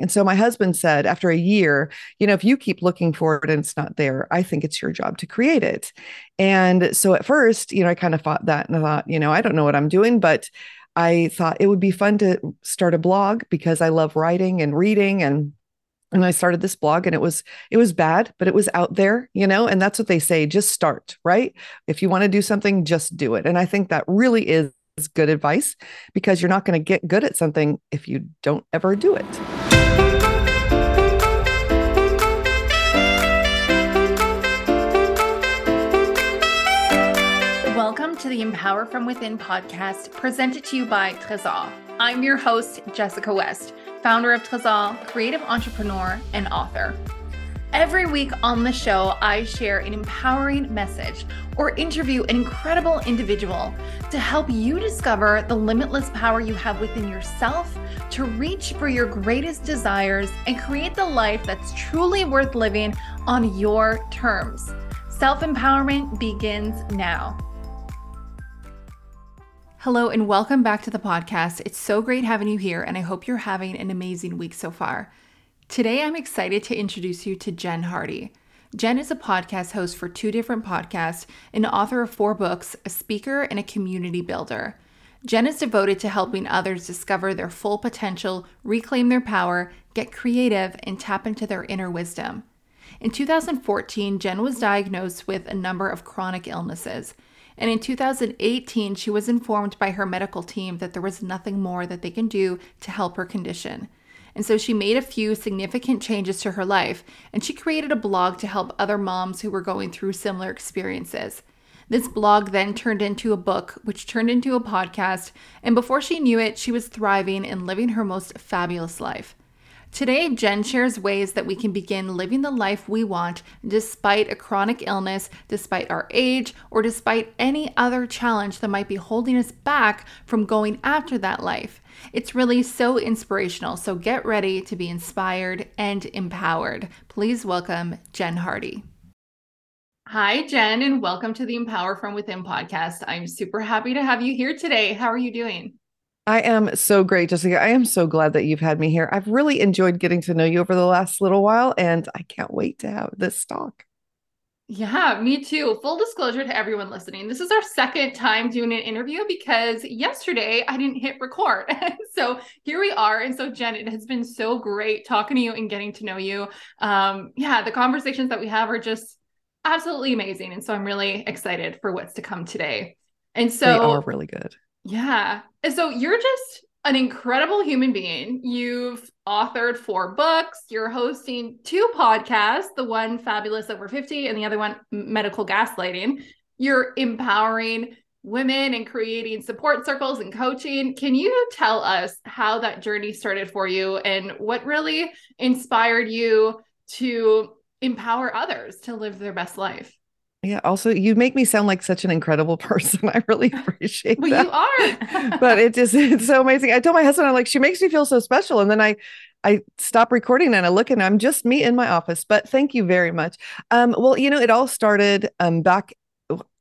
And so my husband said, after a year, you know, if you keep looking for it and it's not there, I think it's your job to create it. And so at first, you know, I kind of thought that and I thought, you know, I don't know what I'm doing, but I thought it would be fun to start a blog because I love writing and reading and and I started this blog and it was it was bad, but it was out there, you know, and that's what they say, just start, right? If you want to do something, just do it. And I think that really is good advice because you're not going to get good at something if you don't ever do it. To the Empower from Within podcast presented to you by Trésor. I'm your host, Jessica West founder of Trésor, creative entrepreneur, and author. Every week on the show, I share an empowering message or interview an incredible individual to help you discover the limitless power you have within yourself to reach for your greatest desires and create the life that's truly worth living on your terms. Self empowerment begins now. Hello, and welcome back to the podcast. It's so great having you here, and I hope you're having an amazing week so far. Today, I'm excited to introduce you to Jen Hardy. Jen is a podcast host for two different podcasts, an author of four books, a speaker, and a community builder. Jen is devoted to helping others discover their full potential, reclaim their power, get creative, and tap into their inner wisdom. In 2014, Jen was diagnosed with a number of chronic illnesses. And in 2018, she was informed by her medical team that there was nothing more that they can do to help her condition. And so she made a few significant changes to her life, and she created a blog to help other moms who were going through similar experiences. This blog then turned into a book, which turned into a podcast, and before she knew it, she was thriving and living her most fabulous life. Today, Jen shares ways that we can begin living the life we want despite a chronic illness, despite our age, or despite any other challenge that might be holding us back from going after that life. It's really so inspirational, so get ready to be inspired and empowered. Please welcome Jen Hardy. Hi, Jen, and welcome to the Empower from Within podcast. I'm super happy to have you here today. How are you doing? I am so great, Jessica. I am so glad that you've had me here. I've really enjoyed getting to know you over the last little while, and I can't wait to have this talk. Yeah, me too. Full disclosure to everyone listening. This is our second time doing an interview because yesterday I didn't hit record. so here we are. And so, Jen, it has been so great talking to you and getting to know you. Um, yeah, the conversations that we have are just absolutely amazing. And so I'm really excited for what's to come today. And so they are really good. Yeah. So you're just an incredible human being. You've authored four books. You're hosting two podcasts, the one Fabulous Over 50 and the other one Medical Gaslighting. You're empowering women and creating support circles and coaching. Can you tell us how that journey started for you and what really inspired you to empower others to live their best life? Yeah. Also, you make me sound like such an incredible person. I really appreciate that. well, that. You are. but it just it's so amazing. I told my husband, I'm like, she makes me feel so special. And then I I stop recording and I look and I'm just me in my office. But thank you very much. Um, well, you know, it all started um back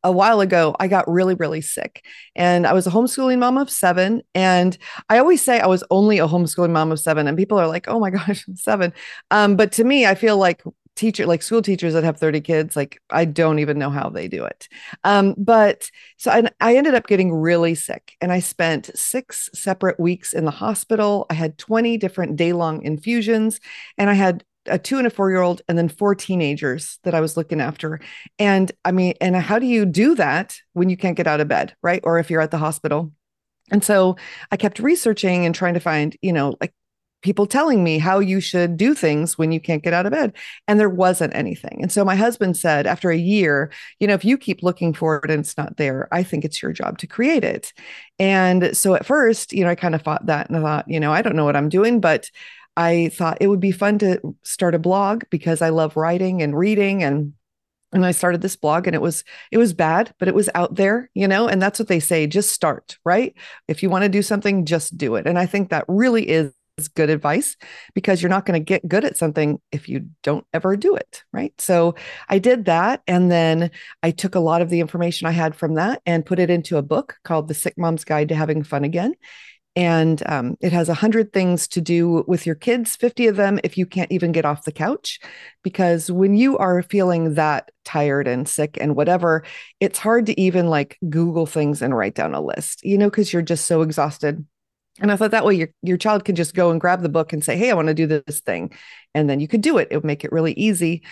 a while ago, I got really, really sick. And I was a homeschooling mom of seven. And I always say I was only a homeschooling mom of seven. And people are like, oh my gosh, seven. Um, but to me, I feel like teacher like school teachers that have 30 kids like i don't even know how they do it. Um, but so I, I ended up getting really sick and i spent six separate weeks in the hospital. I had 20 different day long infusions and i had a two and a four year old and then four teenagers that i was looking after. And i mean and how do you do that when you can't get out of bed right? Or if you're at the hospital. And so I kept researching and trying to find, you know, like people telling me how you should do things when you can't get out of bed. And there wasn't anything. And so my husband said, after a year, you know, if you keep looking for it and it's not there, I think it's your job to create it. And so at first, you know, I kind of thought that and I thought, you know, I don't know what I'm doing, but I thought it would be fun to start a blog because I love writing and reading and and I started this blog and it was it was bad, but it was out there, you know, and that's what they say, just start, right? If you want to do something, just do it. And I think that really is is good advice because you're not going to get good at something if you don't ever do it. Right. So I did that. And then I took a lot of the information I had from that and put it into a book called The Sick Mom's Guide to Having Fun Again. and um, it has 100 things to do with your kids 50 of them if you can't even get off the couch because when you are feeling that tired and sick and whatever it's hard to even like google things and write down a list you know because you're just so exhausted and i thought that way your, your child can just go and grab the book and say hey i want to do this thing and then you could do it it would make it really easy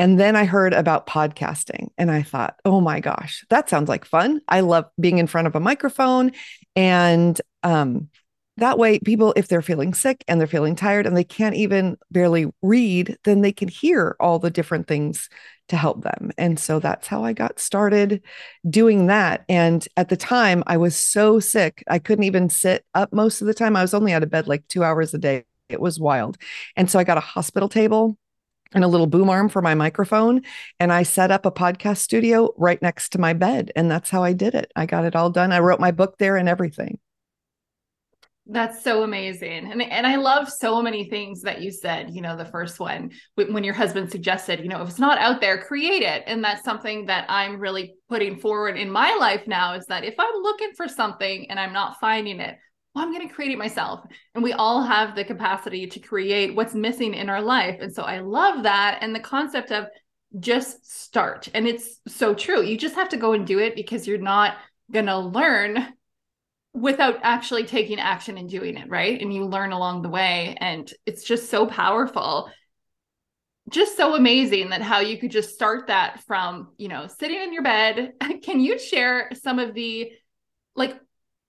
and then I heard about podcasting and I thought, oh my gosh, that sounds like fun. I love being in front of a microphone. And um, that way, people, if they're feeling sick and they're feeling tired and they can't even barely read, then they can hear all the different things to help them. And so that's how I got started doing that. And at the time, I was so sick, I couldn't even sit up most of the time. I was only out of bed like two hours a day. It was wild. And so I got a hospital table and a little boom arm for my microphone. And I set up a podcast studio right next to my bed. And that's how I did it. I got it all done. I wrote my book there and everything. That's so amazing. And, and I love so many things that you said. You know, the first one, when your husband suggested, you know, if it's not out there, create it. And that's something that I'm really putting forward in my life now is that if I'm looking for something and I'm not finding it, well, I'm going to create it myself. And we all have the capacity to create what's missing in our life. And so I love that. And the concept of just start. And it's so true. You just have to go and do it because you're not going to learn without actually taking action and doing it. Right. And you learn along the way. And it's just so powerful. Just so amazing that how you could just start that from, you know, sitting in your bed. Can you share some of the like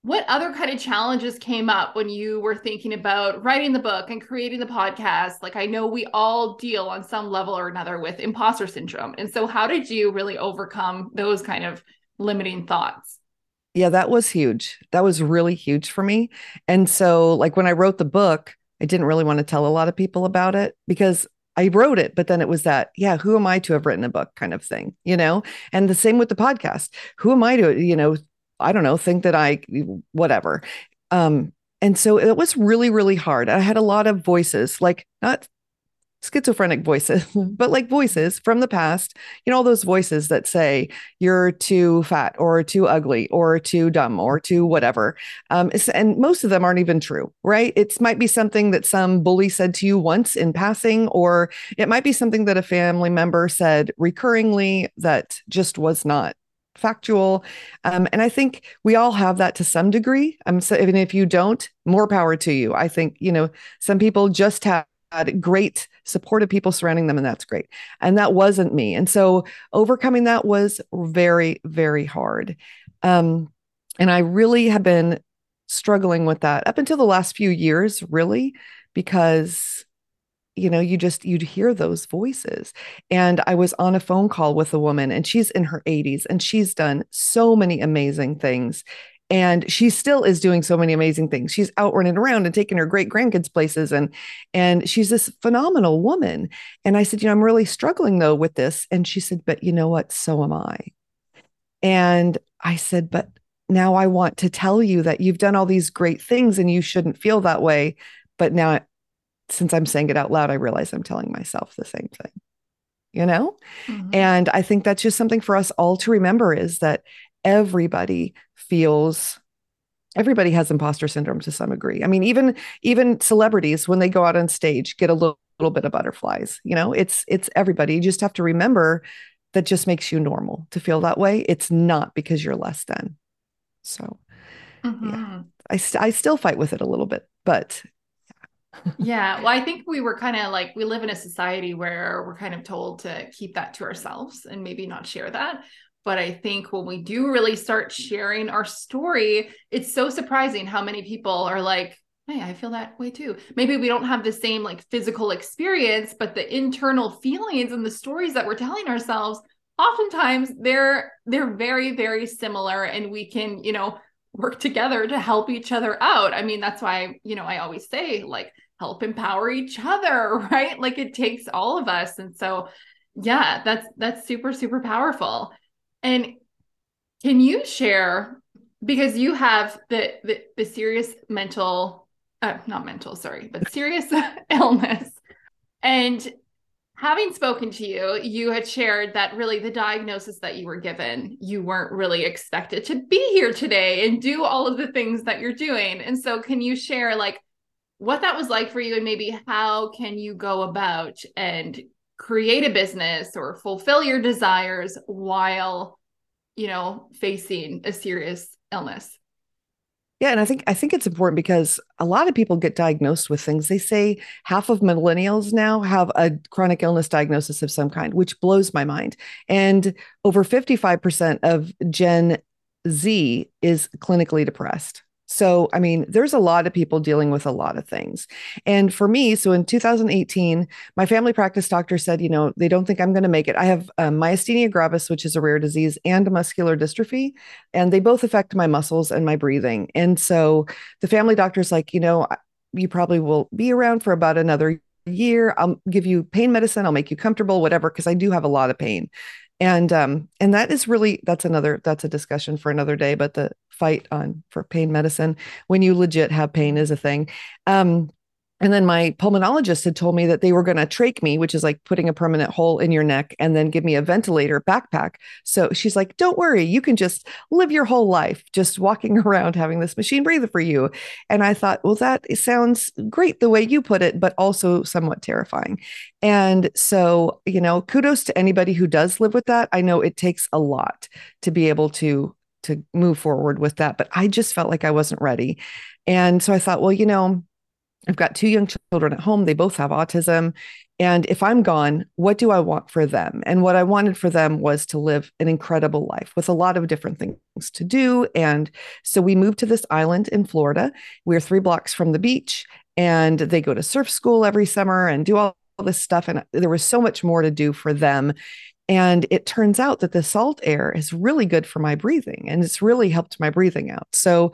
what other kind of challenges came up when you were thinking about writing the book and creating the podcast like i know we all deal on some level or another with imposter syndrome and so how did you really overcome those kind of limiting thoughts yeah that was huge that was really huge for me and so like when i wrote the book i didn't really want to tell a lot of people about it because I wrote it, but then it was that, yeah, who am I to have written a book kind of thing, you know? And the same with the podcast. Who am I to, you know, I don't know, think that I, whatever. Um, and so it was really, really hard. I had a lot of voices, like not schizophrenic voices, but like voices from the past, you know, all those voices that say you're too fat or too ugly or too dumb or too whatever. Um, and most of them aren't even true, right? It might be something that some bully said to you once in passing, or it might be something that a family member said recurringly that just was not factual. Um, and I think we all have that to some degree. Um, so even if you don't, more power to you. I think, you know, some people just have great supportive people surrounding them and that's great. And that wasn't me. And so overcoming that was very very hard. Um, and i really have been struggling with that up until the last few years really because you know you just you'd hear those voices. And i was on a phone call with a woman and she's in her 80s and she's done so many amazing things and she still is doing so many amazing things. She's out running around and taking her great grandkids places and and she's this phenomenal woman. And i said you know i'm really struggling though with this. And she said but you know what? So am i. And i said but now i want to tell you that you've done all these great things and you shouldn't feel that way. But now since I'm saying it out loud, I realize I'm telling myself the same thing, you know? Mm-hmm. And I think that's just something for us all to remember is that everybody feels everybody has imposter syndrome to some degree. I mean, even even celebrities when they go out on stage get a little, little bit of butterflies, you know, it's it's everybody. You just have to remember that just makes you normal to feel that way. It's not because you're less than. So mm-hmm. yeah, I, st- I still fight with it a little bit, but yeah. Well, I think we were kind of like, we live in a society where we're kind of told to keep that to ourselves and maybe not share that. But I think when we do really start sharing our story, it's so surprising how many people are like, hey, I feel that way too. Maybe we don't have the same like physical experience, but the internal feelings and the stories that we're telling ourselves, oftentimes they're they're very, very similar. And we can, you know, work together to help each other out. I mean, that's why, you know, I always say like help empower each other, right? Like it takes all of us. And so yeah, that's that's super super powerful. And can you share because you have the the, the serious mental uh, not mental, sorry, but serious illness. And having spoken to you, you had shared that really the diagnosis that you were given, you weren't really expected to be here today and do all of the things that you're doing. And so, can you share like what that was like for you and maybe how can you go about and create a business or fulfill your desires while, you know, facing a serious illness? Yeah, and I think I think it's important because a lot of people get diagnosed with things. They say half of millennials now have a chronic illness diagnosis of some kind, which blows my mind. And over 55% of Gen Z is clinically depressed. So, I mean, there's a lot of people dealing with a lot of things. And for me, so in 2018, my family practice doctor said, you know, they don't think I'm going to make it. I have um, myasthenia gravis, which is a rare disease, and muscular dystrophy, and they both affect my muscles and my breathing. And so the family doctor's like, you know, you probably will be around for about another year. I'll give you pain medicine. I'll make you comfortable, whatever, because I do have a lot of pain and um and that is really that's another that's a discussion for another day but the fight on for pain medicine when you legit have pain is a thing. Um and then my pulmonologist had told me that they were going to trach me, which is like putting a permanent hole in your neck, and then give me a ventilator backpack. So she's like, don't worry, you can just live your whole life just walking around having this machine breathe for you. And I thought, well, that sounds great the way you put it, but also somewhat terrifying. And so, you know, kudos to anybody who does live with that. I know it takes a lot to be able to to move forward with that, but I just felt like I wasn't ready. And so I thought, well, you know, I've got two young children at home. They both have autism. And if I'm gone, what do I want for them? And what I wanted for them was to live an incredible life with a lot of different things to do. And so we moved to this island in Florida. We're three blocks from the beach, and they go to surf school every summer and do all this stuff. And there was so much more to do for them. And it turns out that the salt air is really good for my breathing and it's really helped my breathing out. So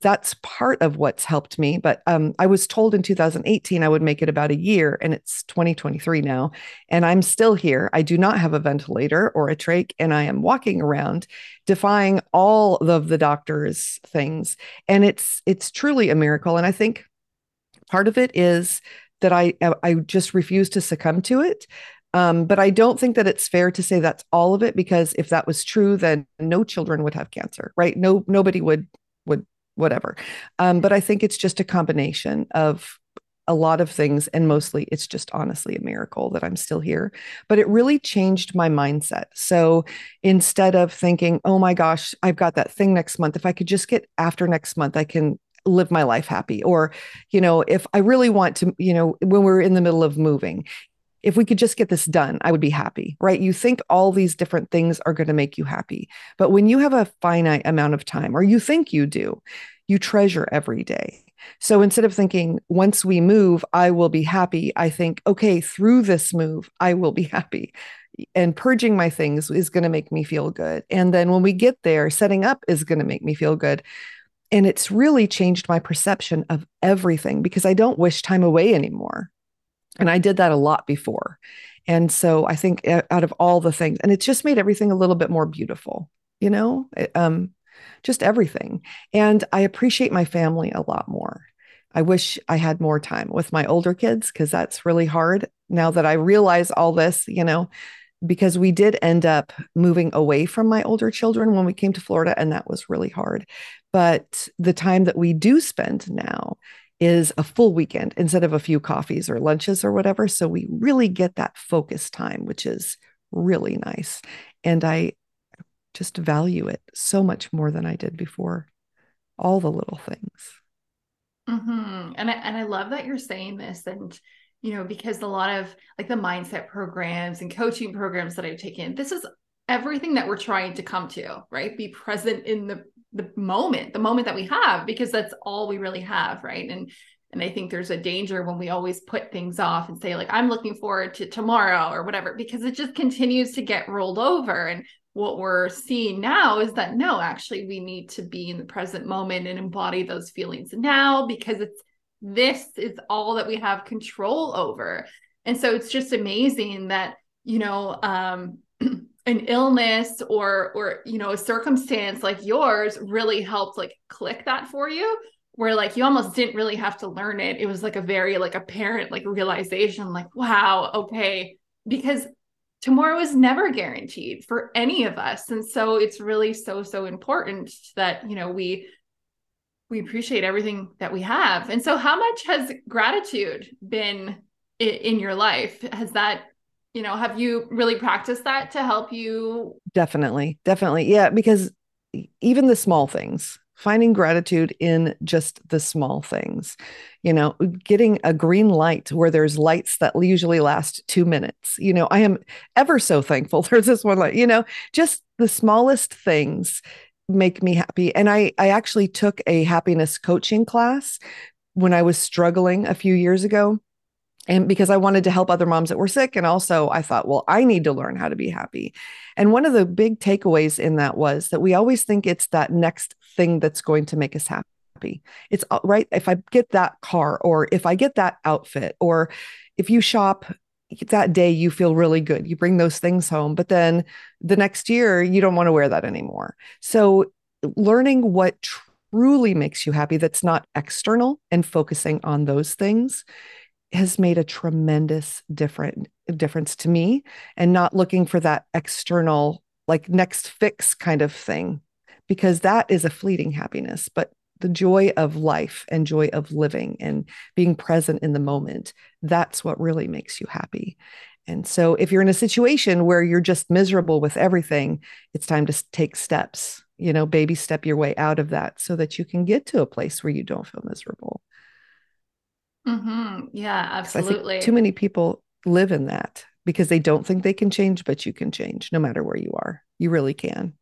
that's part of what's helped me. But um, I was told in 2018 I would make it about a year and it's 2023 now. And I'm still here. I do not have a ventilator or a trach and I am walking around defying all of the doctor's things. And it's, it's truly a miracle. And I think part of it is that I, I just refuse to succumb to it. Um, but I don't think that it's fair to say that's all of it because if that was true, then no children would have cancer, right? No, nobody would would whatever. Um, but I think it's just a combination of a lot of things, and mostly it's just honestly a miracle that I'm still here. But it really changed my mindset. So instead of thinking, "Oh my gosh, I've got that thing next month. If I could just get after next month, I can live my life happy or you know if i really want to you know when we're in the middle of moving if we could just get this done, I would be happy, right? You think all these different things are going to make you happy. But when you have a finite amount of time, or you think you do, you treasure every day. So instead of thinking, once we move, I will be happy, I think, okay, through this move, I will be happy. And purging my things is going to make me feel good. And then when we get there, setting up is going to make me feel good. And it's really changed my perception of everything because I don't wish time away anymore. And I did that a lot before. And so I think out of all the things, and it just made everything a little bit more beautiful, you know, um, just everything. And I appreciate my family a lot more. I wish I had more time with my older kids because that's really hard now that I realize all this, you know, because we did end up moving away from my older children when we came to Florida, and that was really hard. But the time that we do spend now is a full weekend instead of a few coffees or lunches or whatever. So we really get that focus time, which is really nice. And I just value it so much more than I did before. All the little things. Mm-hmm. And I, and I love that you're saying this. And, you know, because a lot of like the mindset programs and coaching programs that I've taken, this is everything that we're trying to come to, right? Be present in the the moment, the moment that we have, because that's all we really have, right? And and I think there's a danger when we always put things off and say, like, I'm looking forward to tomorrow or whatever, because it just continues to get rolled over. And what we're seeing now is that no, actually, we need to be in the present moment and embody those feelings now because it's this is all that we have control over. And so it's just amazing that, you know, um, an illness or or you know a circumstance like yours really helped like click that for you where like you almost didn't really have to learn it. It was like a very like apparent like realization like wow okay. Because tomorrow is never guaranteed for any of us. And so it's really so so important that you know we we appreciate everything that we have. And so how much has gratitude been in, your life? Has that you know have you really practiced that to help you? Definitely definitely yeah because even the small things finding gratitude in just the small things you know uh, getting a green light where there's lights that usually last two minutes you know i am ever so thankful there's this one light you know just the smallest things make me happy and i i actually took a happiness coaching class when i was struggling a few years ago and because I wanted to help other moms that were sick. And also, I thought, well, I need to learn how to be happy. And one of the big takeaways in that was that we always think it's that next thing that's going to make us happy. It's uh, right. If I get that car, or if I get that outfit, or if you shop that day, you feel really good. You bring those things home, but then the next year, you don't want to wear that anymore. So, learning what truly makes you happy that's not external and focusing on those things has made a tremendous different difference to me and not looking for that external like next fix kind of thing because that is a fleeting happiness but the joy of life and joy of living and being present in the moment that's what really makes you happy. And so if you're in a situation where you're just miserable with everything it's time to take steps you know baby step your way out of that so that you can get to a place where you don't feel miserable Mm-hmm. Yeah, absolutely. too many people live in that because they don't think they can change, but you can change no matter where you are. You really can.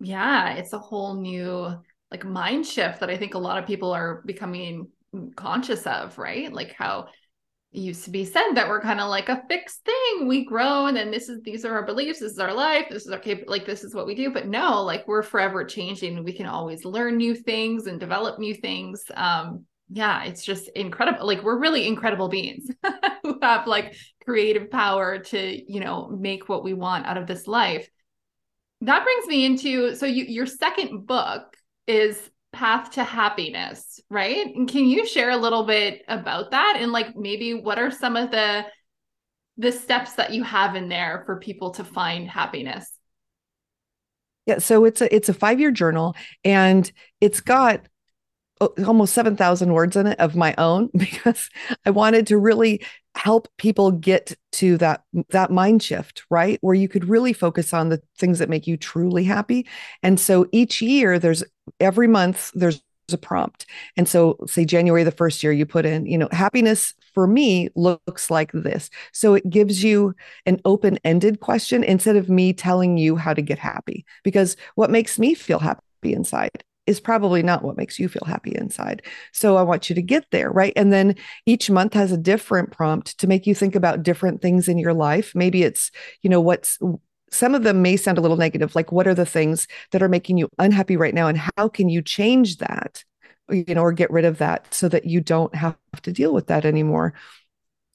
Yeah, it's a whole new like mind shift that I think a lot of people are becoming conscious of, right? Like how it used to be said that we're kind of like a fixed thing. We grow and then this is these are our beliefs, this is our life, this is our cap- like this is what we do. But no, like we're forever changing. We can always learn new things and develop new things. Um, yeah, it's just incredible. Like we're really incredible beings who have like creative power to, you know, make what we want out of this life. That brings me into so you your second book is Path to Happiness, right? And can you share a little bit about that and like maybe what are some of the the steps that you have in there for people to find happiness? Yeah, so it's a it's a 5-year journal and it's got almost 7,000 words in it of my own because I wanted to really help people get to that that mind shift right? Where you could really focus on the things that make you truly happy. And so each year there's every month there's a prompt. And so say january the first year you put in you know happiness for me looks like this. So it gives you an open-ended question instead of me telling you how to get happy because what makes me feel happy inside is probably not what makes you feel happy inside. So I want you to get there, right? And then each month has a different prompt to make you think about different things in your life. Maybe it's, you know, what's some of them may sound a little negative, like what are the things that are making you unhappy right now and how can you change that? You know, or get rid of that so that you don't have to deal with that anymore.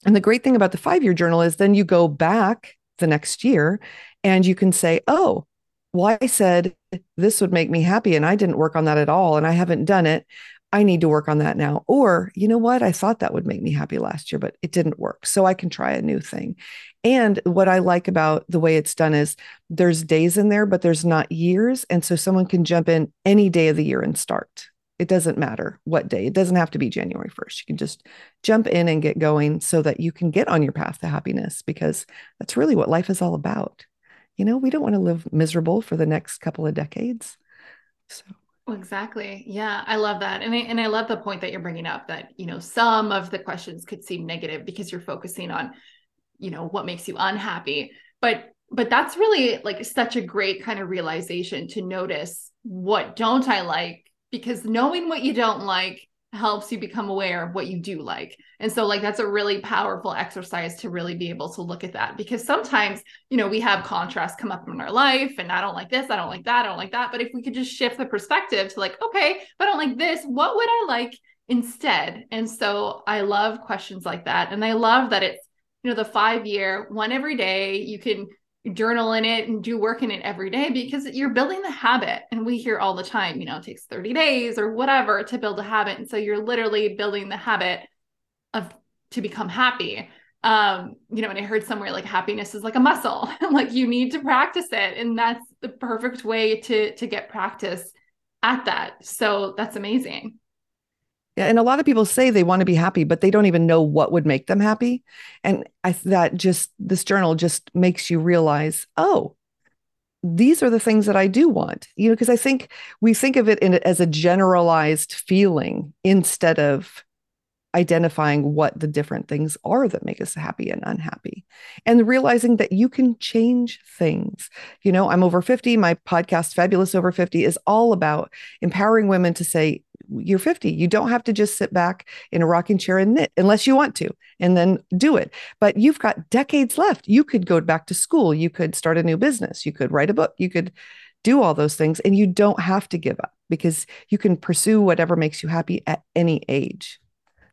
And the great thing about the five year journal is then you go back the next year and you can say, oh, well, I said this would make me happy and I didn't work on that at all and I haven't done it. I need to work on that now. Or, you know what? I thought that would make me happy last year, but it didn't work. So I can try a new thing. And what I like about the way it's done is there's days in there, but there's not years. And so someone can jump in any day of the year and start. It doesn't matter what day. It doesn't have to be January 1st. You can just jump in and get going so that you can get on your path to happiness because that's really what life is all about you know, we don't want to live miserable for the next couple of decades. So exactly. Yeah, I love that. And I, and I love the point that you're bringing up that, you know, some of the questions could seem negative because you're focusing on, you know, what makes you unhappy. But but that's really like such a great kind of realization to notice what don't I like because knowing what you don't like helps you become aware of what you do like. And so like that's a really powerful exercise to really be able to look at that because sometimes, you know, we have contrast come up in our life and I don't like this, I don't like that, I don't like that, but if we could just shift the perspective to like, okay, if I don't like this, what would I like instead? And so I love questions like that and I love that it's you know the 5 year one every day you can journal in it and do work in it every day because you're building the habit. And we hear all the time, you know, it takes 30 days or whatever to build a habit. And so you're literally building the habit of to become happy. um you know and i heard somewhere like happiness is like a muscle like you need to practice it and that's the perfect way to to get practice at that so that's amazing yeah, and a lot of people say they want to be happy, but they don't even know what would make them happy. And I that just this journal just makes you realize, oh, these are the things that I do want. You know, because I think we think of it in as a generalized feeling instead of identifying what the different things are that make us happy and unhappy and realizing that you can change things you know i'm over 50 my podcast fabulous over 50 is all about empowering women to say you're 50 you don't have to just sit back in a rocking chair and knit unless you want to and then do it. But you've got decades left. You could go back to school. You could start a new business. You could write a book. You could do all those things and you don't have to give up because you can pursue whatever makes you happy at any age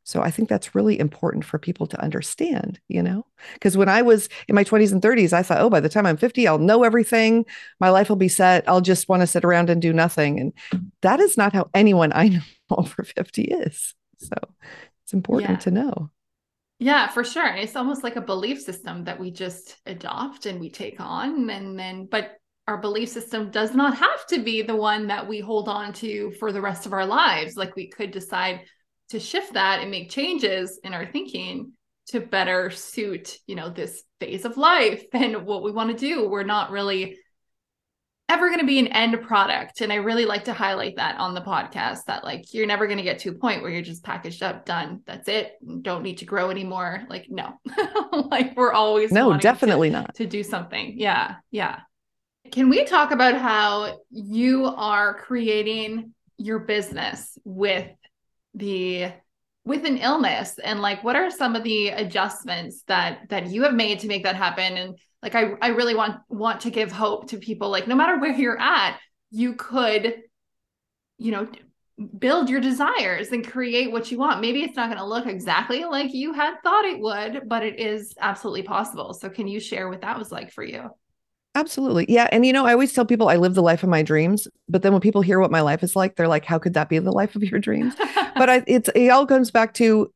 so I think that's really important for people to understand, you know? Because when I was in my 20s and 30s, I thought, oh, by the time I'm 50, I'll know everything. My life will be set. I'll just want to sit around and do nothing. And that is not how anyone I know over 50 is. So it's important yeah. to know. Yeah, for sure. It's almost like a belief system that we just adopt and we take on. And then, but our belief system does not have to be the one that we hold on to for the rest of our lives. Like we could decide, to shift that and make changes in our thinking to better suit you know this phase of life and what we want to do. We're not really ever going to be an end product. And i really like to highlight that on the podcast that like you're never going to get to a point where you're just packaged up done that's it don't need to grow anymore. Like no. Like we're always no definitely to, not. to do something. Yeah yeah. Can we talk about how you are creating your business with the with an illness and like what are some of the adjustments that that you have made to make that happen? And like i i really want want to give hope to people like no matter where you're at you could you know build your desires and create what you want. Maybe it's not going to look exactly like you had thought it would but it is absolutely possible. So can you share what that was like for you Absolutely. Yeah. And, you know, I always tell people I live the life of my dreams. But then when people hear what my life is like, they're like, how could that be the life of your dreams? but I, it's, it all comes back to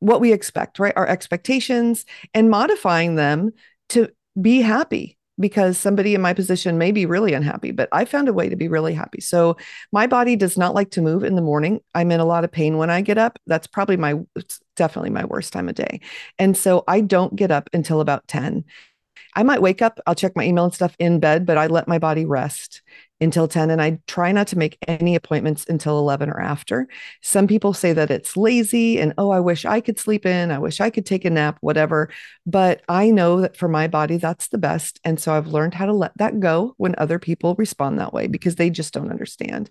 what we expect, right? Our expectations and modifying them to be happy because somebody in my position may be really unhappy, but I found a way to be really happy. So my body does not like to move in the morning. I'm in a lot of pain when I get up. That's probably my, it's definitely my worst time of day. And so I don't get up until about 10. I might wake up, I'll check my email and stuff in bed, but I let my body rest until 10 and I try not to make any appointments until 11 or after. Some people say that it's lazy and oh I wish I could sleep in, I wish I could take a nap, whatever, but I know that for my body that's the best and so I've learned how to let that go when other people respond that way because they just don't understand.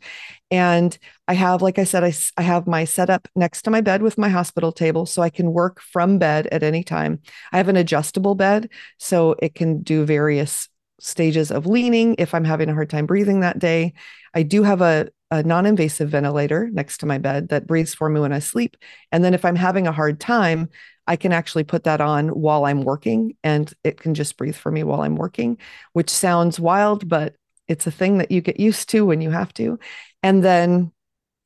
And I have like I said I I have my setup next to my bed with my hospital table so I can work from bed at any time. I have an adjustable bed so it can do various stages of leaning if I'm having a hard time breathing that day. I do have a, a non invasive ventilator next to my bed that breathes for me when I sleep. And then if I'm having a hard time, I can actually put that on while I'm working and it can just breathe for me while I'm working, which sounds wild, but it's a thing that you get used to when you have to. And then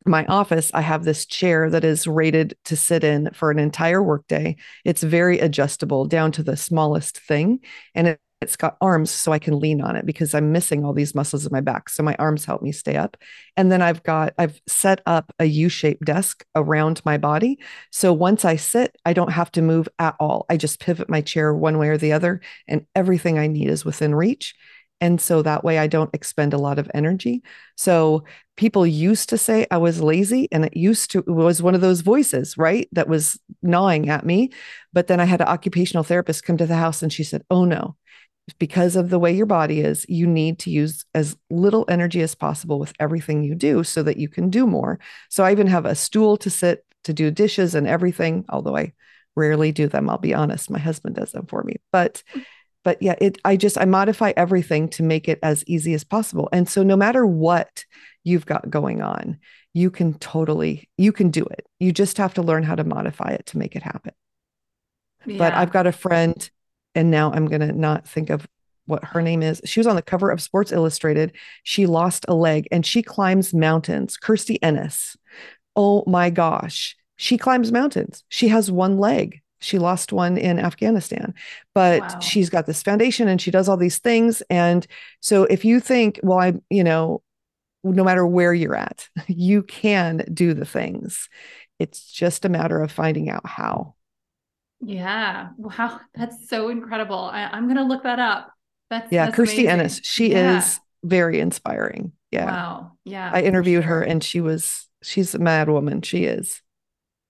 my office, I have this chair that is rated to sit in for an entire workday. It's very adjustable down to the smallest thing. And it it's got arms so I can lean on it because I'm missing all these muscles in my back. So my arms help me stay up. And then I've got, I've set up a U shaped desk around my body. So once I sit, I don't have to move at all. I just pivot my chair one way or the other, and everything I need is within reach. And so that way I don't expend a lot of energy. So people used to say I was lazy and it used to it was one of those voices, right? That was gnawing at me. But then I had an occupational therapist come to the house and she said, Oh no, because of the way your body is, you need to use as little energy as possible with everything you do so that you can do more. So I even have a stool to sit to do dishes and everything, although I rarely do them, I'll be honest. My husband does them for me. But but yeah, it I just I modify everything to make it as easy as possible. And so no matter what you've got going on, you can totally you can do it. You just have to learn how to modify it to make it happen. Yeah. But I've got a friend and now I'm going to not think of what her name is. She was on the cover of Sports Illustrated. She lost a leg and she climbs mountains. Kirstie Ennis. Oh my gosh. She climbs mountains. She has one leg. she lost one in Afghanistan, but wow. she's got this foundation and she does all these things. And so if you think, well, I, you know, no matter where you're at, you can do the things. It's just a matter of finding out how. Yeah. Wow. That's so incredible. I, am going to look that up. That's yeah. That's Kirstie amazing. Ennis. She yeah. is very inspiring. Yeah. Wow. Yeah. I interviewed sure. her and she was, she's a mad woman. She is.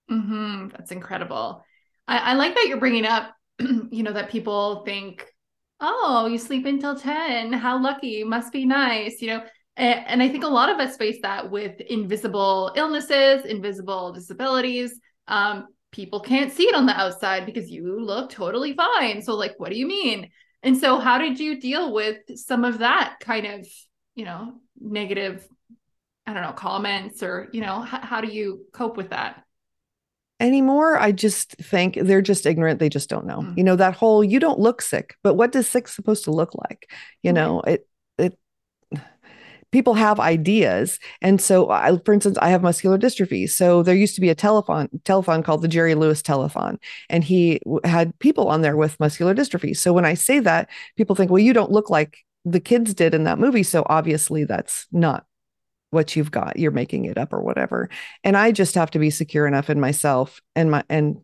Mm-hmm. That's incredible. I, I like that you're bringing up, you know, that people think, oh, you sleep until 10. How lucky. Must be nice. You know, and, and I think a lot of us face that with invisible illnesses, invisible disabilities. Um, people can't see it on the outside because you look totally fine. So, like, what do you mean? And so, how did you deal with some of that kind of, you know, negative, I don't know, comments or, you know, h- how do you cope with that? anymore. I just think they're just ignorant. They just don't know. Mm. You know, that whole you don't look sick, but what does sick supposed to look like? You know, it it people have ideas. And so I, for instance, I have muscular dystrophy. So there used to be a telethon telethon called the Jerry Lewis telethon, and he had people on there with muscular dystrophy. So when I say that, people think, well, you don't look like the kids did in that movie. So obviously that's not what you've got you're making it up or whatever and i just have to be secure enough in myself and my and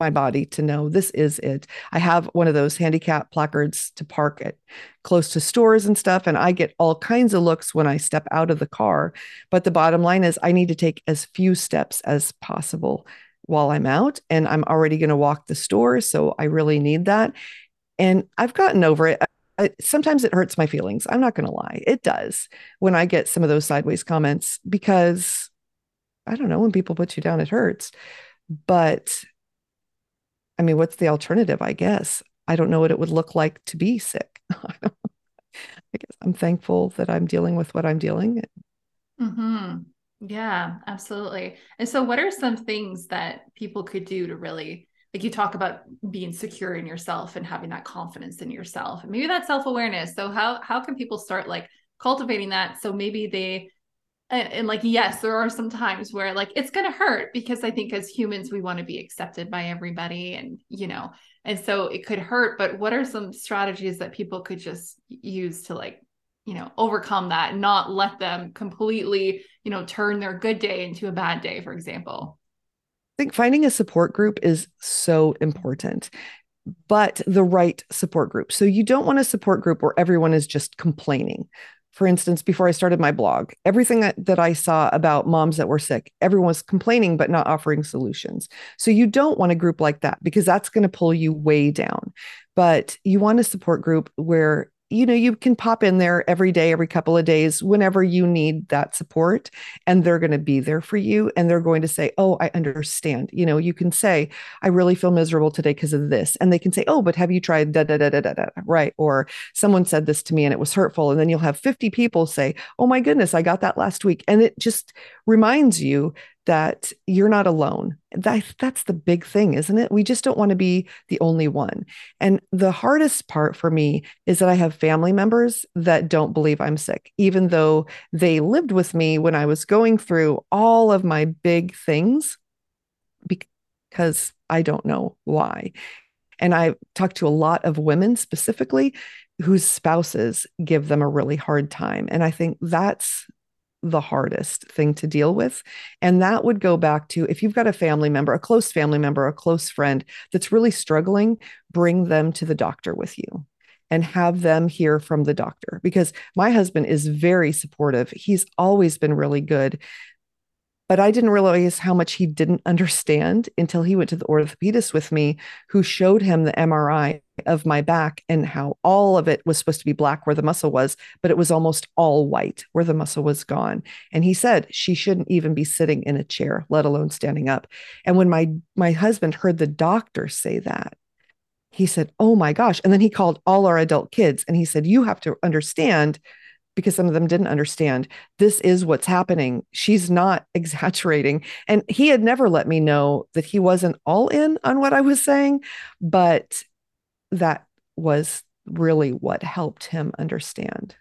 my body to know this is it i have one of those handicap placards to park at close to stores and stuff and i get all kinds of looks when i step out of the car but the bottom line is i need to take as few steps as possible while i'm out and i'm already going to walk the store so i really need that and i've gotten over it sometimes it hurts my feelings. I'm not going to lie. It does when I get some of those sideways comments because I don't know, when people put you down, it hurts. But I mean, what's the alternative? I guess I don't know what it would look like to be sick. I guess I'm thankful that I'm dealing with what I'm dealing. Mm-hmm. Yeah, absolutely. And so, what are some things that people could do to really like you talk about being secure in yourself and having that confidence in yourself and maybe that self-awareness so how how can people start like cultivating that so maybe they and, and like yes there are some times where like it's going to hurt because i think as humans we want to be accepted by everybody and you know and so it could hurt but what are some strategies that people could just use to like you know overcome that not let them completely you know turn their good day into a bad day for example i think finding a support group is so important but the right support group. So you don't want a support group where everyone is just complaining. For instance, before I started my blog, everything that, that I saw about moms that were sick, everyone was complaining but not offering solutions. So you don't want a group like that because that's going to pull you way down. But you want a support group where you know, you can pop in there every day, every couple of days, whenever you need that support, and they're going to be there for you. And they're going to say, Oh, I understand. You know, you can say, I really feel miserable today because of this. And they can say, Oh, but have you tried da da da da da da? Right. Or someone said this to me and it was hurtful. And then you'll have 50 people say, Oh my goodness, I got that last week. And it just reminds you that you're not alone. That, that's the big thing, isn't it? We just don't want to be the only one. And the hardest part for me is that I have family members that don't believe I'm sick, even though they lived with me when I was going through all of my big things because I don't know why. And I talked to a lot of women specifically whose spouses give them a really hard time. And I think that's the hardest thing to deal with. And that would go back to if you've got a family member, a close family member, a close friend that's really struggling, bring them to the doctor with you and have them hear from the doctor because my husband is very supportive. He's always been really good but I didn't realize how much he didn't understand until he went to the orthopedist with me, who showed him the MRI of my back and how all of it was supposed to be black where the muscle was, but it was almost all white where the muscle was gone. And he said she shouldn't even be sitting in a chair, let alone standing up. And when my my husband heard the doctor say that, he said, "Oh my gosh!" And then he called all our adult kids and he said, "You have to understand." Because some of them didn't understand this is what's happening. She's not exaggerating. And he had never let me know that he wasn't all in on what I was saying, but that was really what helped him understand.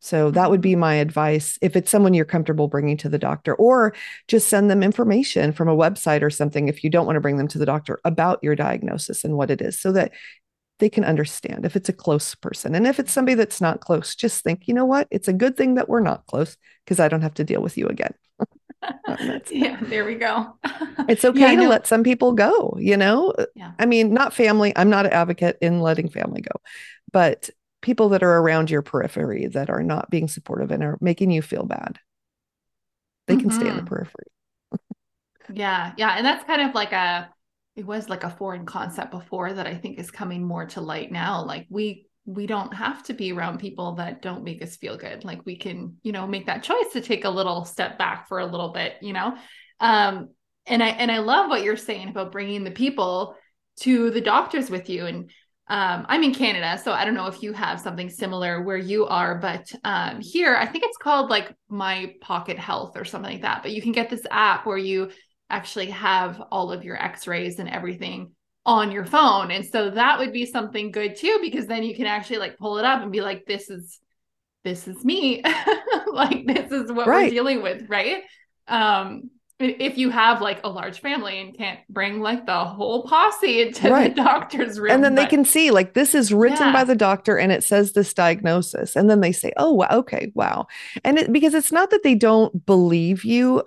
So that would be my advice if it's someone you're comfortable bringing to the doctor, or just send them information from a website or something if you don't want to bring them to the doctor about your diagnosis and what it is so that they can understand if it's a close person. And if it's somebody that's not close, just think, you know what? It's a good thing that we're not close because I don't have to deal with you again. yeah, there we go. it's okay yeah, to let some people go, you know? Yeah. I mean, not family. I'm not an advocate in letting family go, but people that are around your periphery that are not being supportive and are making you feel bad. They mm-hmm. can stay in the mm-hmm. periphery. yeah. Yeah. And that's kind of like a, it was like a foreign concept before that I think is coming more to light now. Like we, we don't have to be around people that don't make us feel good. Like we can, you know, make that choice to take a little step back for a little bit, you know? Um, and I, and I love what you're saying about bringing the people to the doctors with you and um, I'm in Canada, so I don't know if you have something similar where you are, but um, here I think it's called like My Pocket Health or something like that. But you can get this app where you actually have all of your x-rays and everything on your phone. And so that would be something good too, because then you can actually like pull it up and be like, this is this is me. like this is what right. we're dealing with, right? Um, if you have like a large family and can't bring like the whole posse into right. the doctor's room. And then but, they can see like this is written yeah. by the doctor and it says this diagnosis. And then they say, oh, wow, okay, wow. And it, because it's not that they don't believe you.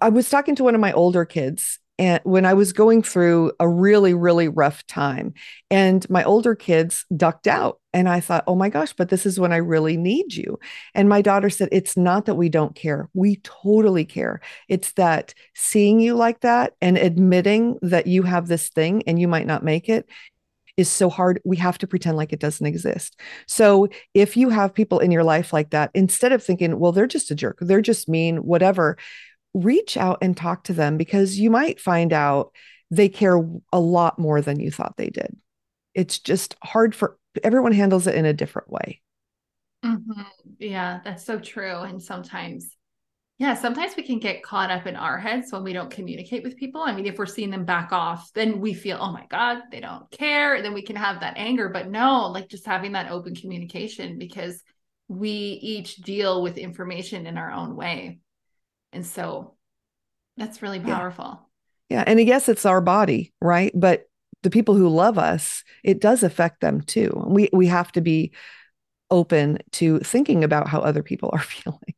I was talking to one of my older kids and when I was going through a really, really rough time, and my older kids ducked out. And I thought, oh my gosh, but this is when I really need you. And my daughter said, it's not that we don't care. We totally care. It's that seeing you like that and admitting that you have this thing and you might not make it is so hard. We have to pretend like it doesn't exist. So if you have people in your life like that, instead of thinking, well, they're just a jerk, they're just mean, whatever, reach out and talk to them because you might find out they care a lot more than you thought they did. It's just hard for everyone handles it in a different way. Mm-hmm. Yeah, that's so true. And sometimes, yeah, sometimes we can get caught up in our heads when we don't communicate with people. I mean, if we're seeing them back off, then we feel, oh my God, they don't care. Then we can have that anger. But no, like just having that open communication because we each deal with information in our own way. And so that's really powerful. Yeah. yeah. And yes, it's our body, right? But the people who love us, it does affect them too. We we have to be open to thinking about how other people are feeling.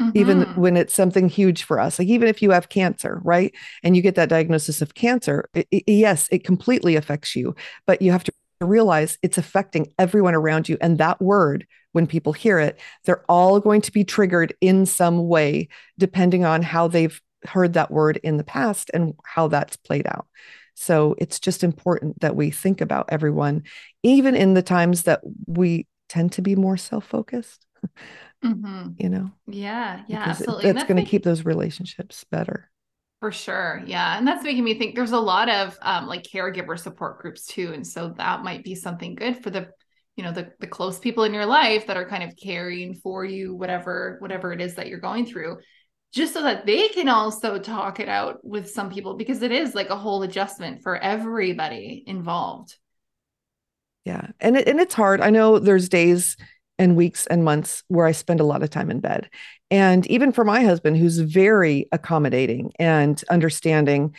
Mm-hmm. Even when it's something huge for us, like even if you have cancer, right? And you get that diagnosis of cancer, it, it, yes, it completely affects you, but you have to realize it's affecting everyone around you. And that word, when people hear it, they're all going to be triggered in some way, depending on how they've heard that word in the past and how that's played out. So it's just important that we think about everyone, even in the times that we tend to be more self focused. Mm-hmm. You know? Yeah. Yeah. Absolutely. It, that's, that's going to keep those relationships better. For sure. Yeah. And that's making me think there's a lot of um, like caregiver support groups too. And so that might be something good for the, you know, the, the close people in your life that are kind of caring for you, whatever, whatever it is that you're going through, just so that they can also talk it out with some people because it is like a whole adjustment for everybody involved. Yeah. And it, and it's hard. I know there's days and weeks and months where I spend a lot of time in bed. And even for my husband, who's very accommodating and understanding,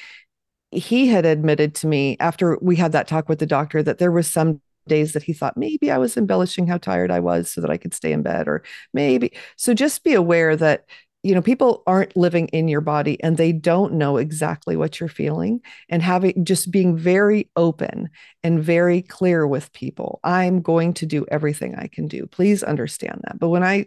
he had admitted to me after we had that talk with the doctor that there was some days that he thought maybe I was embellishing how tired I was so that I could stay in bed, or maybe. So just be aware that you know people aren't living in your body and they don't know exactly what you're feeling and having just being very open and very clear with people. I'm going to do everything i can do. Please understand that. But when i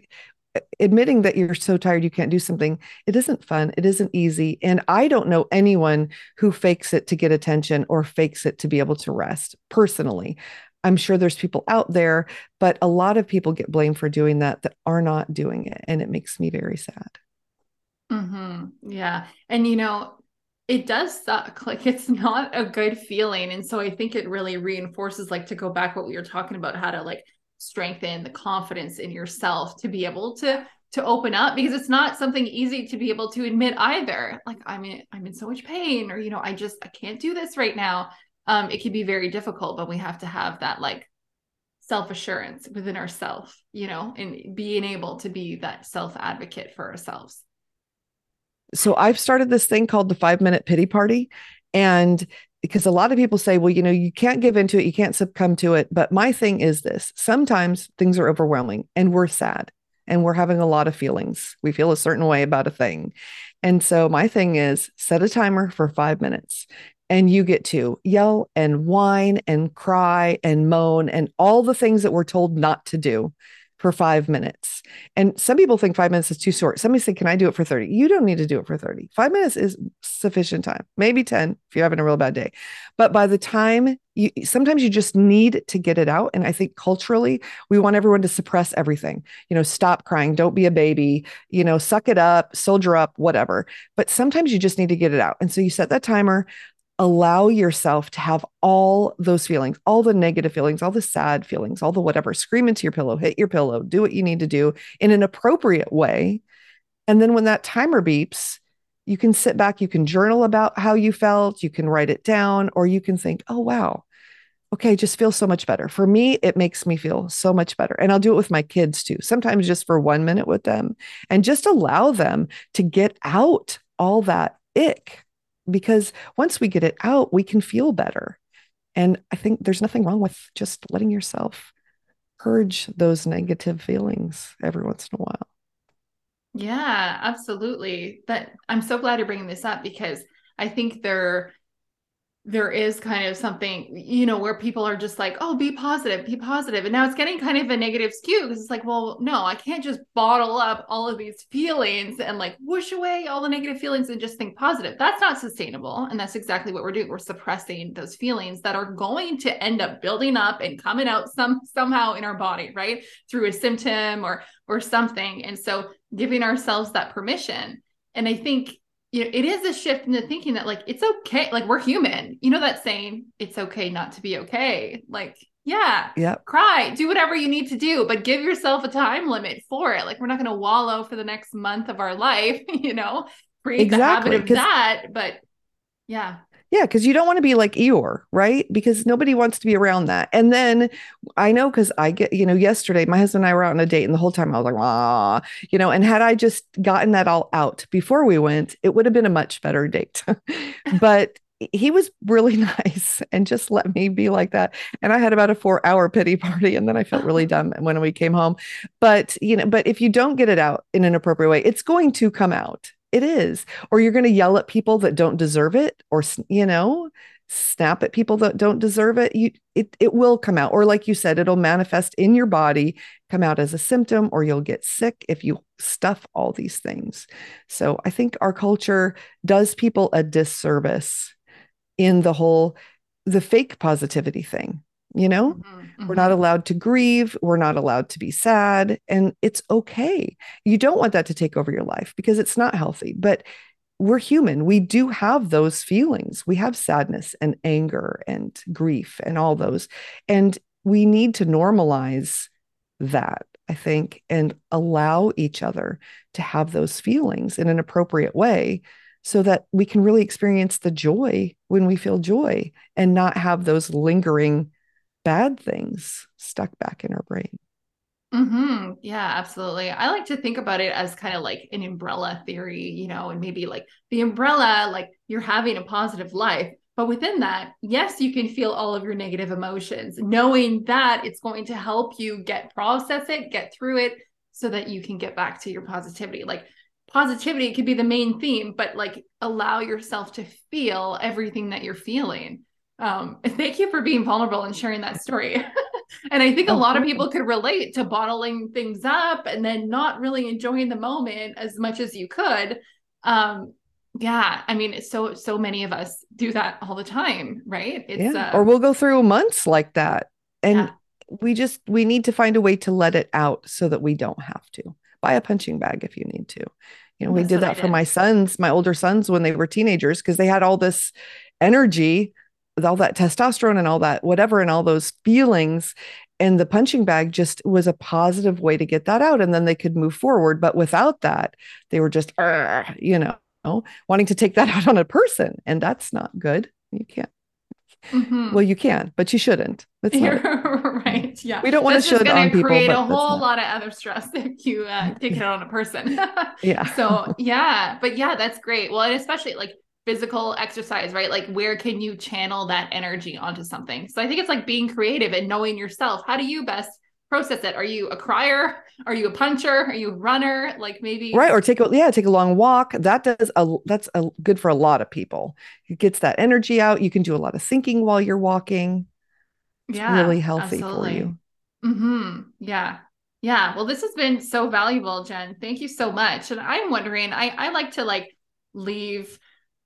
eh, admitting that you're so tired you can't do something it isn't fun. It isn't easy. And i don't know anyone who fakes it to get attention or fakes it to be able to rest personally i'm sure there's people out there but a lot of people get blamed for doing that that are not doing it and it makes me very sad Mm-hmm. Yeah. And, you know, it does suck. Like it's not a good feeling. And so I think it really reinforces, like, to go back what we were talking about, how to like strengthen the confidence in yourself to be able to to open up because it's not something easy to be able to admit either like i'm in i'm in so much pain or you know i just i can't do this right now um it can be very difficult but we have to have that like self assurance within ourselves, you know, and being able to be that self advocate for ourselves. So I've started this thing called the five minute pity party. And because a lot of people say, well, you know, you can't give into it, you can't succumb to it. But my thing is this sometimes things are overwhelming and we're sad and we're having a lot of feelings. We feel a certain way about a thing. And so my thing is set a timer for five minutes and you get to yell and whine and cry and moan and all the things that we're told not to do for five minutes. And some people think five minutes is too short. Somebody say, Can I do it for 30? You don't need to do it for 30. Five minutes is sufficient time, maybe 10 if you're having a real bad day. But by the time you sometimes you just need to get it out. And I think culturally, we want everyone to suppress everything. You know, stop crying, don't be a baby, you know, suck it up, soldier up, whatever. But sometimes you just need to get it out. And so you set that timer allow yourself to have all those feelings, all the negative feelings, all the sad feelings, all the whatever, scream into your pillow, hit your pillow, do what you need to do in an appropriate way. And then when that timer beeps, you can sit back, you can journal about how you felt, you can write it down, or you can think, oh, wow, okay, just feel so much better. For me, it makes me feel so much better. And I'll do it with my kids too, sometimes just for one minute with them and just allow them to get out all that ick because once we get it out, we can feel better. And I think there's nothing wrong with just letting yourself purge those negative feelings every once in a while. Yeah, absolutely. That I'm so glad you're bringing this up because I think there there is kind of something, you know, where people are just like, oh, be positive, be positive. And now it's getting kind of a negative skew because it's like, well, no, I can't just bottle up all of these feelings and like whoosh away all the negative feelings and just think positive. That's not sustainable. And that's exactly what we're doing. We're suppressing those feelings that are going to end up building up and coming out some somehow in our body, right? Through a symptom or or something. And so giving ourselves that permission. And I think you know, it is a shift in the thinking that like it's okay, like we're human. You know that saying, it's okay not to be okay. Like, yeah, yeah, cry, do whatever you need to do, but give yourself a time limit for it. Like we're not going to wallow for the next month of our life, you know, create exactly, the habit of that. But yeah. Yeah, because you don't want to be like Eeyore, right? Because nobody wants to be around that. And then I know because I get, you know, yesterday my husband and I were out on a date, and the whole time I was like, ah, you know, and had I just gotten that all out before we went, it would have been a much better date. but he was really nice and just let me be like that. And I had about a four hour pity party and then I felt really dumb when we came home. But, you know, but if you don't get it out in an appropriate way, it's going to come out. It is. Or you're going to yell at people that don't deserve it or you know, snap at people that don't deserve it. You it it will come out or like you said it'll manifest in your body, come out as a symptom or you'll get sick if you stuff all these things. So I think our culture does people a disservice in the whole the fake positivity thing you know? Mm-hmm, mm-hmm. we're not allowed to grieve we're not allowed to be sad and it's okay. You don't want that to take over your life because it's not healthy but we're human. We do have those feelings. We have sadness and anger and grief and all those and we need to normalize that i think and allow each other to have those feelings in an appropriate way so that we can really experience the joy when we feel joy and not have those lingering bad things stuck back in our brain. Mm-hmm. Yeah, absolutely. I like to think about it as kind of like an umbrella theory, you know, and maybe like the umbrella, like you're having a positive life. But within that, yes, you can feel all of your negative emotions, knowing that it's going to help you get process it, get through it so that you can get back to your positivity. Like positivity could be the main theme, but like allow yourself to feel everything that you're feeling um, thank you for being vulnerable and sharing that story. and I think a lot of people could relate to bottling things up and then not really enjoying the moment as much as you could. Um, yeah, I mean, so so many of us do that all the time, right? It's yeah. Uh, or we'll go through months like that, and yeah. we just we need to find a way to let it out so that we don't have to buy a punching bag if you need to. You know, That's we did that did. for my sons, my older sons, when they were teenagers, because they had all this energy all that testosterone and all that whatever and all those feelings and the punching bag just was a positive way to get that out and then they could move forward but without that they were just you know wanting to take that out on a person and that's not good you can't mm-hmm. well you can but you shouldn't that's not right. Yeah. We don't want to show on people. create a whole lot of other stress if you uh, take it on a person. yeah. So yeah, but yeah, that's great. Well, and especially like physical exercise, right? Like where can you channel that energy onto something? So I think it's like being creative and knowing yourself. How do you best process it? Are you a crier? Are you a puncher? Are you a runner? Like maybe right or take a yeah take a long walk. That does a that's a good for a lot of people. It gets that energy out. You can do a lot of thinking while you're walking. It's yeah, really healthy absolutely. for you. Mm-hmm. Yeah. Yeah. Well, this has been so valuable, Jen. Thank you so much. And I'm wondering, I, I like to like leave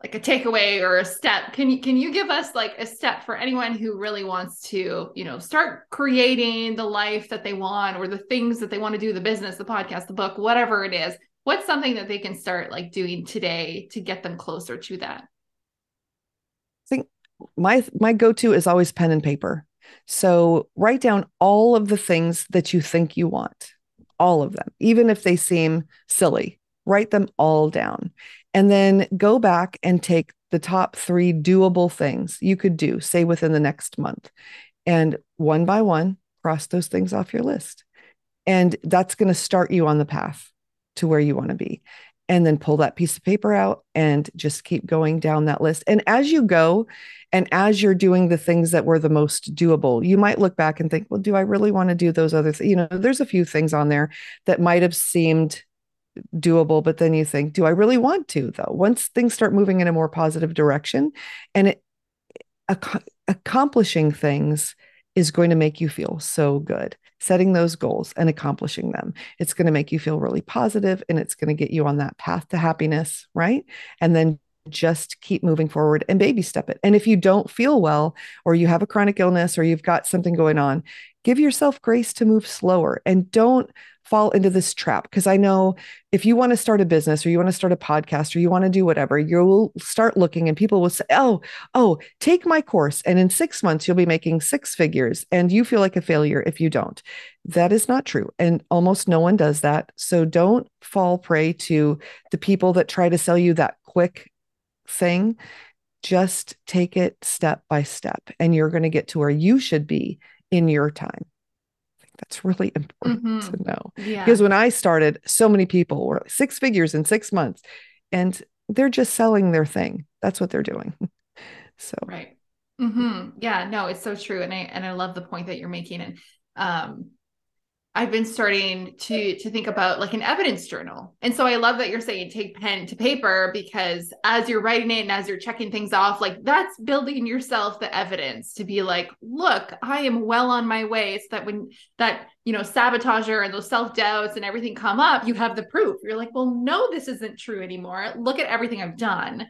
like a takeaway or a step. Can you can you give us like a step for anyone who really wants to you know start creating the life that they want or the things that they want to do the business the podcast the book whatever it is? What's something that they can start like doing today to get them closer to that? I think my my go-to is always pen and paper. So write down all of the things that you think you want all of them even if they seem silly write them all down and then go back and take the top three doable things you could do, say within the next month. And one by one, cross those things off your list. And that's going to start you on the path to where you want to be. And then pull that piece of paper out and just keep going down that list. And as you go, and as you're doing the things that were the most doable, you might look back and think, well, do I really want to do those other things? You know, there's a few things on there that might have seemed doable but then you think do i really want to though? Once things start moving in a more positive direction and it ac- accomplishing things is going to make you feel so good. Setting those goals and accomplishing them it's going to make you feel really positive and it's going to get you on that path to happiness right? And then just keep moving forward and baby step it. And if you don't feel well or you have a chronic illness or you've got something going on give yourself grace to move slower and don't fall into this trap because I know if you want to start a business or you want to start a podcast or you want to do whatever, you'll start looking and people will say, "Oh, oh, take my course and in 6 months you'll be making six figures and you feel like a failure if you don't." That is not true and almost no one does that. So don't fall prey to the people that try to sell you that quick thing. Just take it step by step and you're going to get to where you should be in your time. I think That's really important mm-hmm. to know. Yeah. Because when I started, so many people were six figures in six months and they're just selling their thing. That's what they're doing. so, right. Mm-hmm. Yeah, no, it's so true. And I, and I love the point that you're making. And, um, I've been starting to to think about like an evidence journal. And so I love that you're saying take pen to paper because as you're writing it and as you're checking things off, like that's building yourself the evidence to be like, look, I am well on my way. It's that when that, you know, sabotager and those self-doubts and everything come up, you have the proof. You're like, well, no, this isn't true anymore. Look at everything I've done.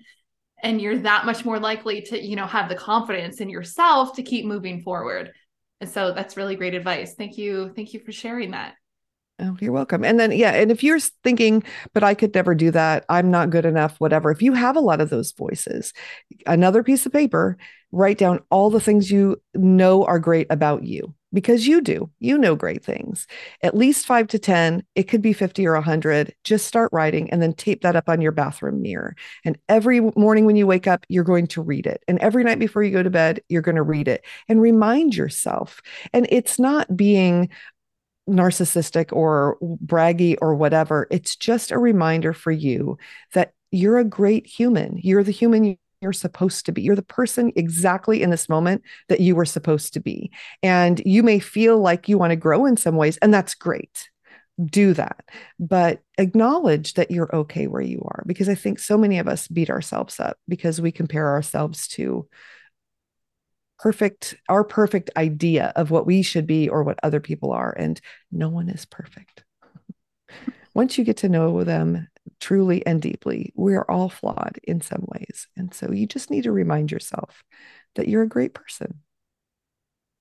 And you're that much more likely to, you know, have the confidence in yourself to keep moving forward. And so that's really great advice. Thank you. Thank you for sharing that. Oh, you're welcome. And then, yeah. And if you're thinking, but I could never do that, I'm not good enough, whatever. If you have a lot of those voices, another piece of paper, write down all the things you know are great about you because you do. You know great things. At least five to 10, it could be 50 or 100. Just start writing and then tape that up on your bathroom mirror. And every morning when you wake up, you're going to read it. And every night before you go to bed, you're going to read it and remind yourself. And it's not being, narcissistic or braggy or whatever. It's just a reminder for you that you're a great human. You're the human you're supposed to be. You're the person exactly in this moment that you were supposed to be. And you may feel like you want to grow in some ways, and that's great. Do that. But acknowledge that you're okay where you are because I think so many of us beat ourselves up because we compare ourselves to perfect our perfect idea of what we should be or what other people are and no one is perfect once you get to know them truly and deeply, we're all flawed in some ways. And so you just need to remind yourself that you're a great person.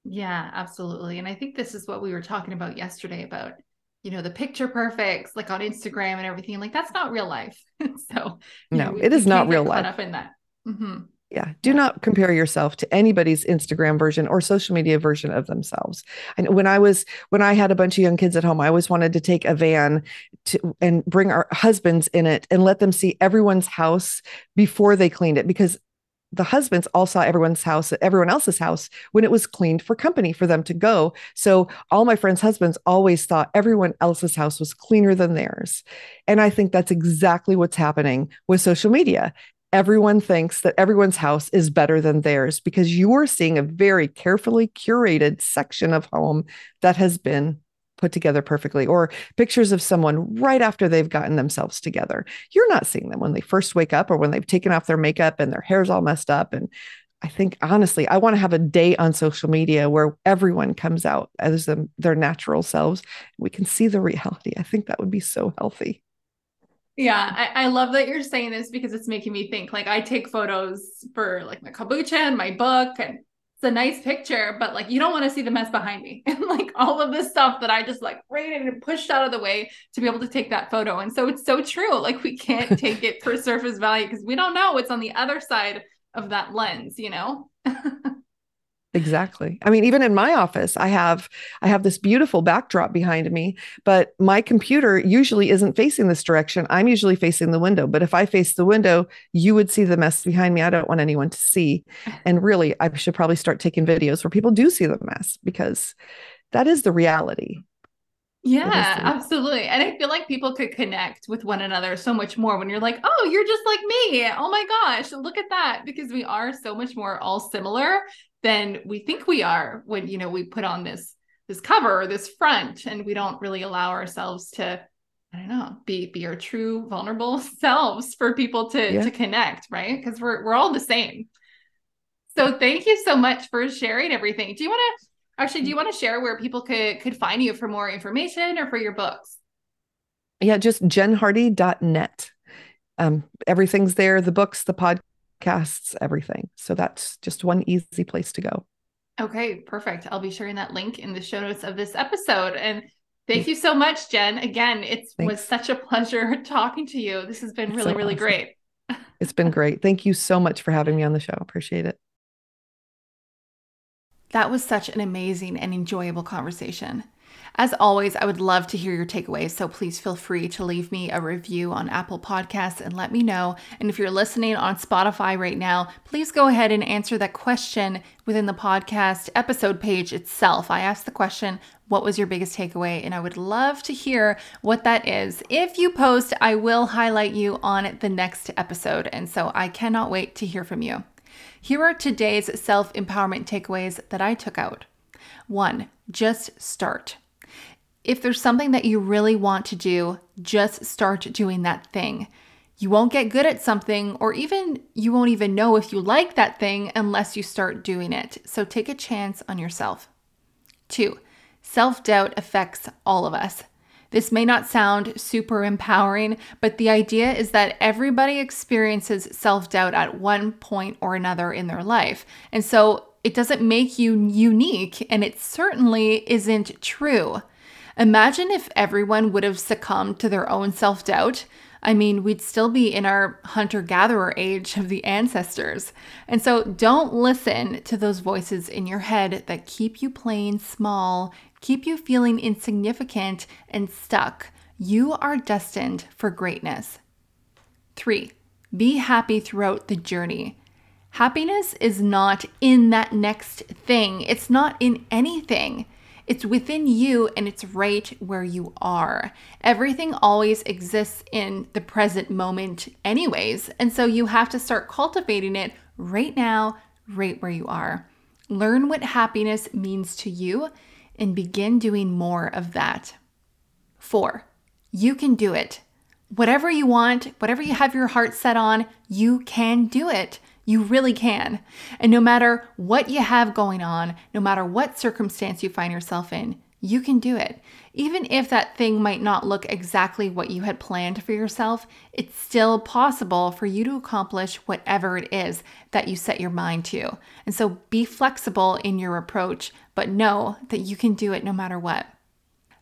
Yeah, absolutely. And I think this is what we were talking about yesterday about, you know, the picture perfects like on Instagram and everything. Like that's not real life. so no, know, it is not real life. Up in that. Mm-hmm. Yeah. Do not compare yourself to anybody's Instagram version or social media version of themselves. And when I was, when I had a bunch of young kids at home, I always wanted to take a van to, and bring our husbands in it and let them see everyone's house before they cleaned it because the husbands all saw everyone's house, everyone else's house when it was cleaned for company for them to go. So all my friends' husbands always thought everyone else's house was cleaner than theirs. And I think that's exactly what's happening with social media. Everyone thinks that everyone's house is better than theirs because you're seeing a very carefully curated section of home that has been put together perfectly, or pictures of someone right after they've gotten themselves together. You're not seeing them when they first wake up or when they've taken off their makeup and their hair's all messed up. And I think honestly, I want to have a day on social media where everyone comes out as them, their natural selves. We can see the reality. I think that would be so healthy. Yeah, I, I, love that you're saying this because it's making me think. Like I take photos for like my kombucha and my book, and it's a nice picture, but like you don't want to see the mess behind me and like all of the stuff that I just like rated and pushed out of the way to be able to take that photo. And so it's so true. Like we can't take it for surface value because we don't know what's on the other side of that lens, you know? Exactly. I mean, even in my office, I have I have this beautiful backdrop behind me, but my computer usually isn't facing this direction. I'm usually facing the window. But if I face the window, you would see the mess behind me. I don't want anyone to see. And really, I should probably start taking videos where people do see the mess because that is the reality. Yeah, absolutely. And I feel like people could connect with one another so much more when you're like, oh, you're just like me. Oh my gosh, look at that. Because we are so much more all similar than we think we are when, you know, we put on this this cover or this front and we don't really allow ourselves to I don't know, be be our true vulnerable selves for people to yeah. to connect, right? Because we're we're all the same. So thank you so much for sharing everything. Do you want to Actually, do you want to share where people could could find you for more information or for your books? Yeah, just jenhardy.net. Um, everything's there, the books, the podcasts, everything. So that's just one easy place to go. Okay, perfect. I'll be sharing that link in the show notes of this episode. And thank you so much, Jen. Again, it was such a pleasure talking to you. This has been really, so really awesome. great. it's been great. Thank you so much for having me on the show. Appreciate it. That was such an amazing and enjoyable conversation. As always, I would love to hear your takeaways, so please feel free to leave me a review on Apple Podcasts and let me know. And if you're listening on Spotify right now, please go ahead and answer that question within the podcast episode page itself. I asked the question, What was your biggest takeaway? And I would love to hear what that is. If you post, I will highlight you on the next episode. And so I cannot wait to hear from you. Here are today's self empowerment takeaways that I took out. One, just start. If there's something that you really want to do, just start doing that thing. You won't get good at something, or even you won't even know if you like that thing unless you start doing it. So take a chance on yourself. Two, self doubt affects all of us. This may not sound super empowering, but the idea is that everybody experiences self doubt at one point or another in their life. And so it doesn't make you unique, and it certainly isn't true. Imagine if everyone would have succumbed to their own self doubt. I mean, we'd still be in our hunter gatherer age of the ancestors. And so don't listen to those voices in your head that keep you playing small keep you feeling insignificant and stuck. You are destined for greatness. Three, be happy throughout the journey. Happiness is not in that next thing, it's not in anything. It's within you and it's right where you are. Everything always exists in the present moment, anyways. And so you have to start cultivating it right now, right where you are. Learn what happiness means to you and begin doing more of that. Four, you can do it. Whatever you want, whatever you have your heart set on, you can do it. You really can. And no matter what you have going on, no matter what circumstance you find yourself in, you can do it. Even if that thing might not look exactly what you had planned for yourself, it's still possible for you to accomplish whatever it is that you set your mind to. And so be flexible in your approach, but know that you can do it no matter what.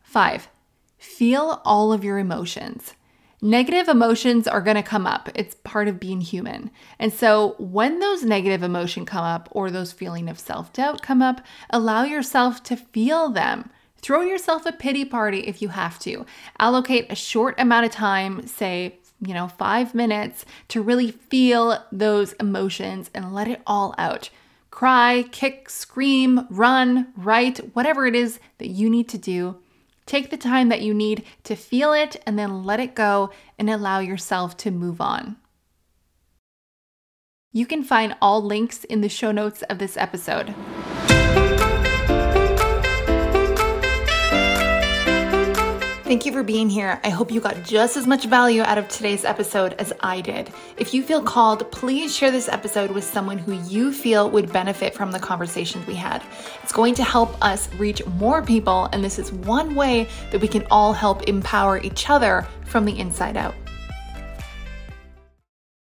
Five, feel all of your emotions. Negative emotions are going to come up. It's part of being human. And so when those negative emotions come up or those feeling of self-doubt come up, allow yourself to feel them. Throw yourself a pity party if you have to. Allocate a short amount of time, say you know, five minutes to really feel those emotions and let it all out. Cry, kick, scream, run, write, whatever it is that you need to do. Take the time that you need to feel it and then let it go and allow yourself to move on. You can find all links in the show notes of this episode. Thank you for being here. I hope you got just as much value out of today's episode as I did. If you feel called, please share this episode with someone who you feel would benefit from the conversations we had. It's going to help us reach more people, and this is one way that we can all help empower each other from the inside out.